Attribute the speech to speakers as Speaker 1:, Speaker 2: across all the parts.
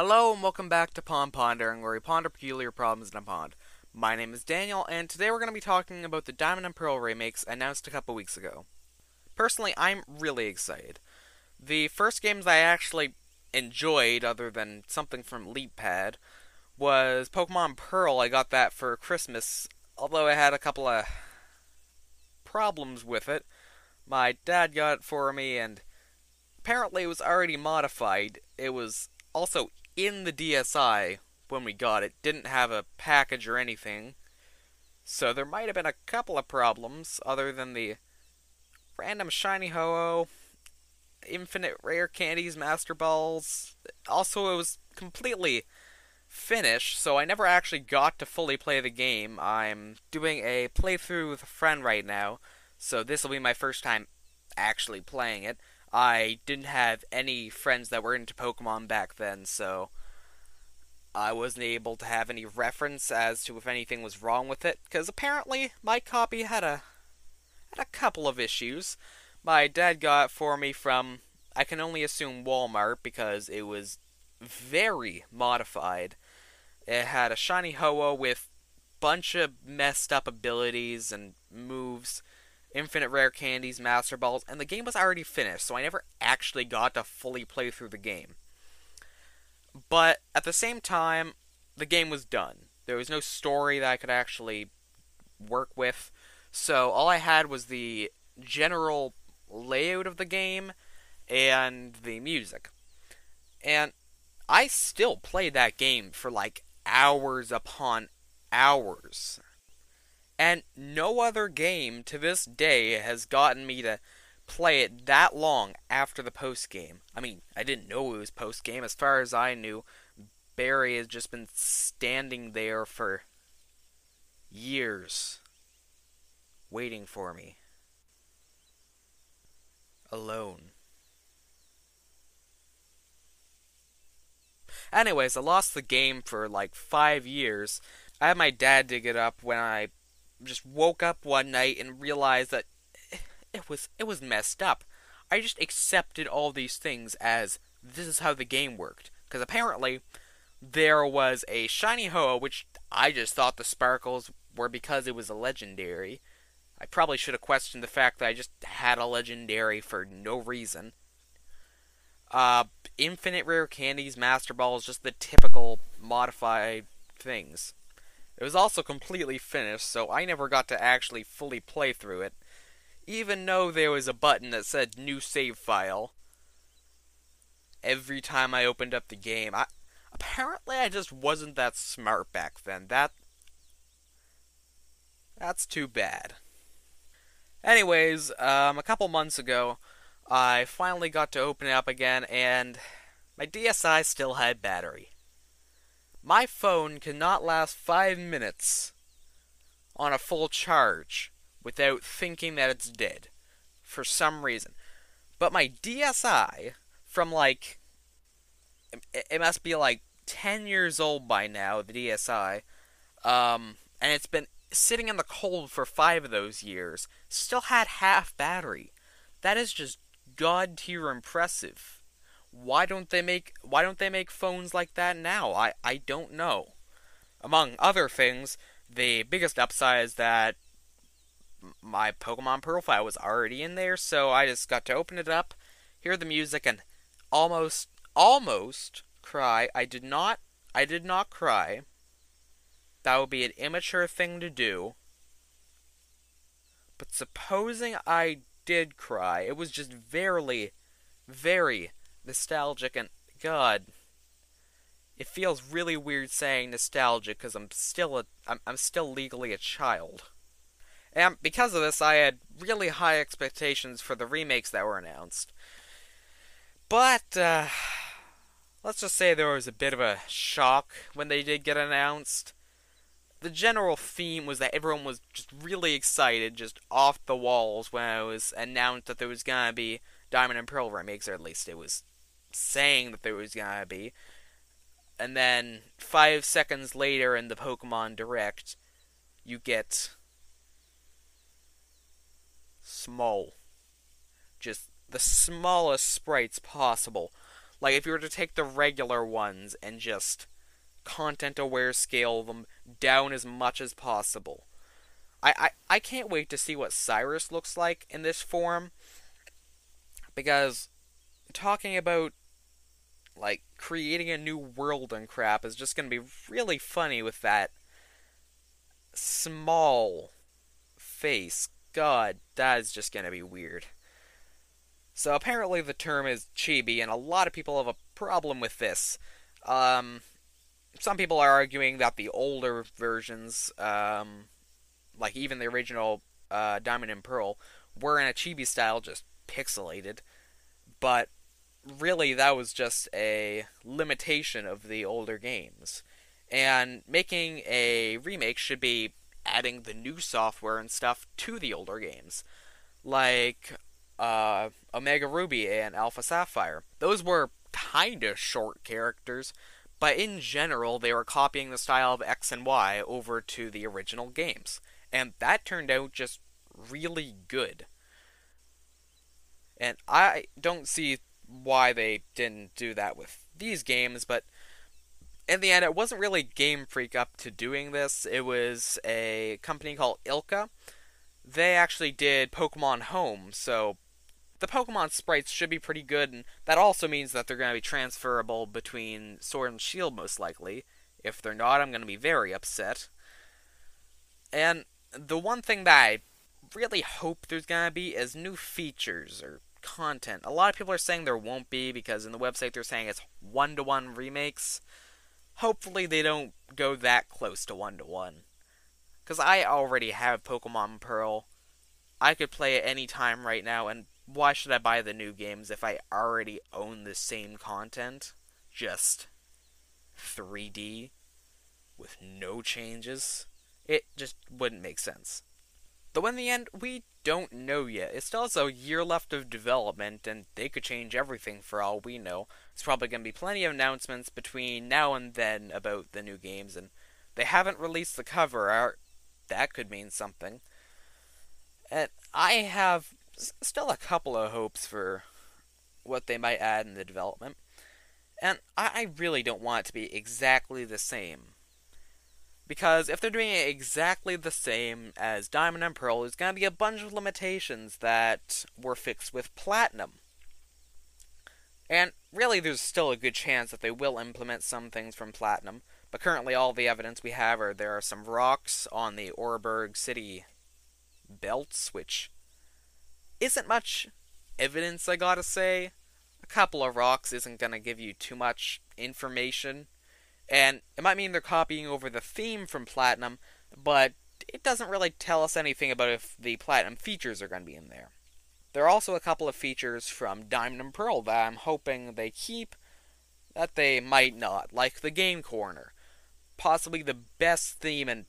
Speaker 1: Hello and welcome back to Pond Pondering, where we ponder peculiar problems in a pond. My name is Daniel, and today we're going to be talking about the Diamond and Pearl remakes announced a couple weeks ago. Personally, I'm really excited. The first games I actually enjoyed, other than something from LeapPad, was Pokemon Pearl. I got that for Christmas, although I had a couple of problems with it. My dad got it for me, and apparently it was already modified. It was also in the DSi when we got it, didn't have a package or anything. So there might have been a couple of problems other than the random shiny ho-oh, infinite rare candies, master balls. Also, it was completely finished, so I never actually got to fully play the game. I'm doing a playthrough with a friend right now, so this will be my first time actually playing it. I didn't have any friends that were into Pokemon back then, so I wasn't able to have any reference as to if anything was wrong with it, because apparently my copy had a had a couple of issues. My dad got it for me from I can only assume Walmart because it was very modified. It had a shiny Ho-Oh with bunch of messed up abilities and moves infinite rare candies, master balls, and the game was already finished, so I never actually got to fully play through the game. But at the same time, the game was done. There was no story that I could actually work with, so all I had was the general layout of the game and the music. And I still played that game for like hours upon hours. And no other game to this day has gotten me to play it that long after the post game. I mean, I didn't know it was post game. As far as I knew, Barry has just been standing there for years, waiting for me. Alone. Anyways, I lost the game for like five years. I had my dad dig it up when I just woke up one night and realized that it was it was messed up. I just accepted all these things as this is how the game worked because apparently there was a shiny Ho, which I just thought the sparkles were because it was a legendary. I probably should have questioned the fact that I just had a legendary for no reason. Uh, infinite rare candies, master balls, just the typical modified things. It was also completely finished, so I never got to actually fully play through it, even though there was a button that said new save file. Every time I opened up the game, I apparently I just wasn't that smart back then. That that's too bad. Anyways, um, a couple months ago, I finally got to open it up again, and my DSi still had battery. My phone cannot last five minutes on a full charge without thinking that it's dead for some reason. But my DSi, from like, it must be like 10 years old by now, the DSi, um, and it's been sitting in the cold for five of those years, still had half battery. That is just god tier impressive why don't they make why don't they make phones like that now? I I don't know. Among other things, the biggest upside is that my Pokemon profile was already in there, so I just got to open it up, hear the music, and almost almost cry. I did not I did not cry. That would be an immature thing to do. But supposing I did cry, it was just very, very nostalgic and God, it feels really weird saying nostalgic because I'm still a I'm, I'm still legally a child. And because of this, I had really high expectations for the remakes that were announced. But uh, let's just say there was a bit of a shock when they did get announced. The general theme was that everyone was just really excited, just off the walls when it was announced that there was gonna be Diamond and Pearl remakes, or at least it was saying that there was gonna be. And then five seconds later in the Pokemon Direct, you get small. Just the smallest sprites possible. Like if you were to take the regular ones and just content aware scale them down as much as possible. I, I, I can't wait to see what Cyrus looks like in this form because talking about like creating a new world and crap is just going to be really funny with that small face. God, that is just going to be weird. So apparently the term is chibi, and a lot of people have a problem with this. Um, some people are arguing that the older versions, um, like even the original uh, Diamond and Pearl, were in a chibi style, just pixelated. But really, that was just a limitation of the older games. And making a remake should be adding the new software and stuff to the older games. Like uh, Omega Ruby and Alpha Sapphire. Those were kinda short characters, but in general, they were copying the style of X and Y over to the original games. And that turned out just really good. And I don't see why they didn't do that with these games, but in the end, it wasn't really Game Freak up to doing this. It was a company called ILCA. They actually did Pokemon Home, so the Pokemon sprites should be pretty good, and that also means that they're going to be transferable between Sword and Shield, most likely. If they're not, I'm going to be very upset. And the one thing that I really hope there's going to be is new features or content. A lot of people are saying there won't be because in the website they're saying it's one to one remakes. Hopefully they don't go that close to one to one. Because I already have Pokemon Pearl. I could play it any time right now, and why should I buy the new games if I already own the same content? Just 3D with no changes? It just wouldn't make sense. Though in the end, we don't know yet. It still has a year left of development, and they could change everything for all we know. There's probably going to be plenty of announcements between now and then about the new games, and they haven't released the cover art. That could mean something. And I have still a couple of hopes for what they might add in the development. And I, I really don't want it to be exactly the same. Because if they're doing it exactly the same as Diamond and Pearl, there's going to be a bunch of limitations that were fixed with Platinum. And really, there's still a good chance that they will implement some things from Platinum. But currently, all the evidence we have are there are some rocks on the Oreburgh City belts, which isn't much evidence, I gotta say. A couple of rocks isn't gonna give you too much information. And it might mean they're copying over the theme from Platinum, but it doesn't really tell us anything about if the Platinum features are gonna be in there. There are also a couple of features from Diamond and Pearl that I'm hoping they keep, that they might not, like the Game Corner. Possibly the best theme, and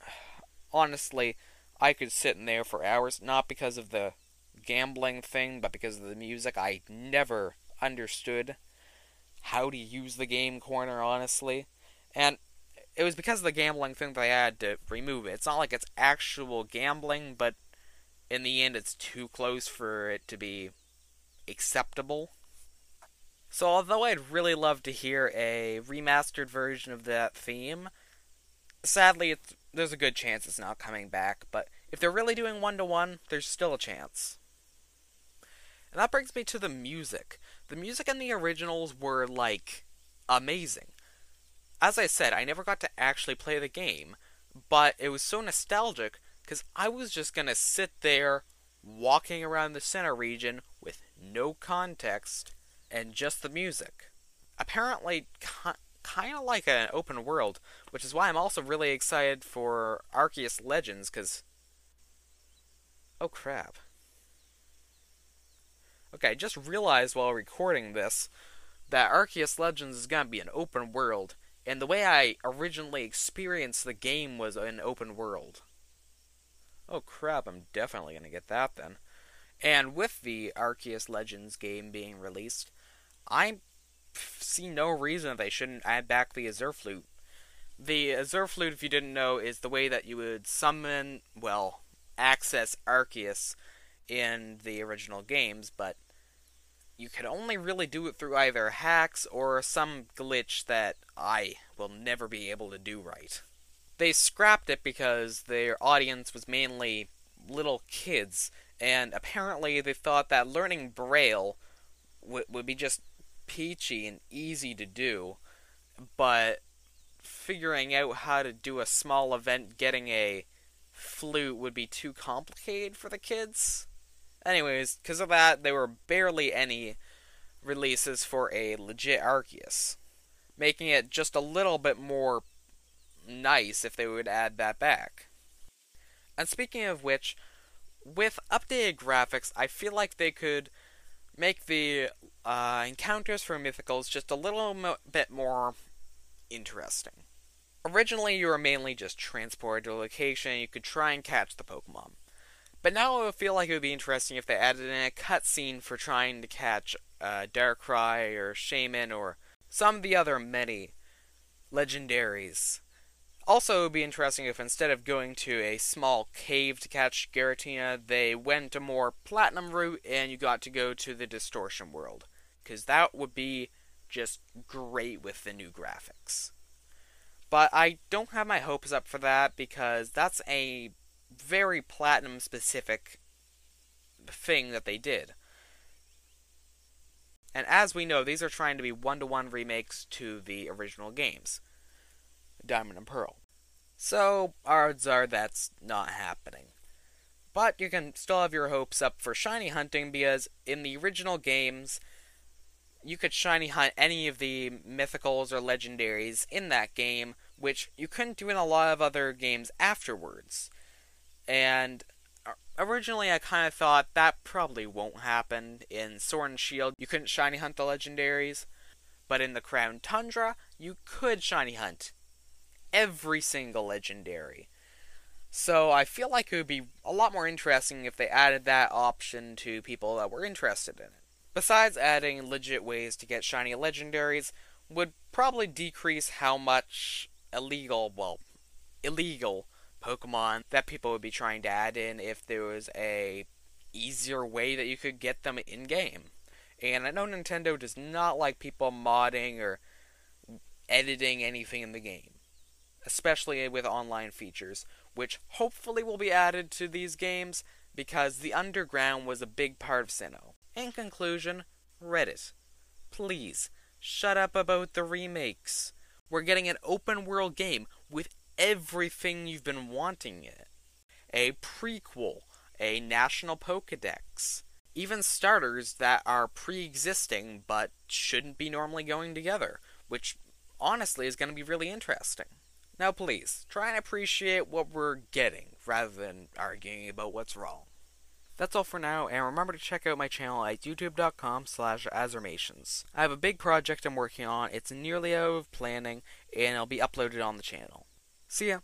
Speaker 1: honestly, I could sit in there for hours, not because of the gambling thing, but because of the music, I never understood how to use the game corner, honestly. And it was because of the gambling thing I had to remove it. It's not like it's actual gambling, but in the end, it's too close for it to be acceptable. So, although I'd really love to hear a remastered version of that theme, sadly, there's a good chance it's not coming back. But if they're really doing one to one, there's still a chance. And that brings me to the music. The music in the originals were, like, amazing. As I said, I never got to actually play the game, but it was so nostalgic because I was just gonna sit there walking around the Sinnoh region with no context and just the music. Apparently, kind of like an open world, which is why I'm also really excited for Arceus Legends because. Oh crap. Okay, I just realized while recording this that Arceus Legends is going to be an open world, and the way I originally experienced the game was an open world. Oh crap, I'm definitely going to get that then. And with the Arceus Legends game being released, I see no reason they shouldn't add back the Azure Flute. The Azure Flute, if you didn't know, is the way that you would summon, well, access Arceus in the original games, but you could only really do it through either hacks or some glitch that I will never be able to do right. They scrapped it because their audience was mainly little kids, and apparently they thought that learning Braille w- would be just peachy and easy to do, but figuring out how to do a small event getting a flute would be too complicated for the kids. Anyways, because of that, there were barely any releases for a legit Arceus, making it just a little bit more nice if they would add that back. And speaking of which, with updated graphics, I feel like they could make the uh, encounters for mythicals just a little mo- bit more interesting. Originally, you were mainly just transported to a location, you could try and catch the Pokemon. But now I would feel like it would be interesting if they added in a cutscene for trying to catch uh, Darkrai or Shaymin or some of the other many legendaries. Also, it would be interesting if instead of going to a small cave to catch Giratina, they went a more platinum route and you got to go to the distortion world. Because that would be just great with the new graphics. But I don't have my hopes up for that because that's a very platinum specific thing that they did. And as we know, these are trying to be one to one remakes to the original games Diamond and Pearl. So, odds are that's not happening. But you can still have your hopes up for shiny hunting because in the original games, you could shiny hunt any of the mythicals or legendaries in that game, which you couldn't do in a lot of other games afterwards. And originally, I kind of thought that probably won't happen in Sword and Shield. You couldn't shiny hunt the legendaries, but in the Crown Tundra, you could shiny hunt every single legendary. So I feel like it would be a lot more interesting if they added that option to people that were interested in it. Besides adding legit ways to get shiny legendaries, would probably decrease how much illegal, well, illegal Pokemon that people would be trying to add in if there was a easier way that you could get them in game. And I know Nintendo does not like people modding or editing anything in the game, especially with online features, which hopefully will be added to these games because the underground was a big part of Sinnoh. In conclusion, Reddit. Please, shut up about the remakes. We're getting an open world game with everything you've been wanting it. A prequel, a national Pokedex, even starters that are pre existing but shouldn't be normally going together, which honestly is going to be really interesting. Now, please, try and appreciate what we're getting rather than arguing about what's wrong. That's all for now, and remember to check out my channel at youtube.com slash azermations. I have a big project I'm working on, it's nearly out of planning, and it'll be uploaded on the channel. See ya!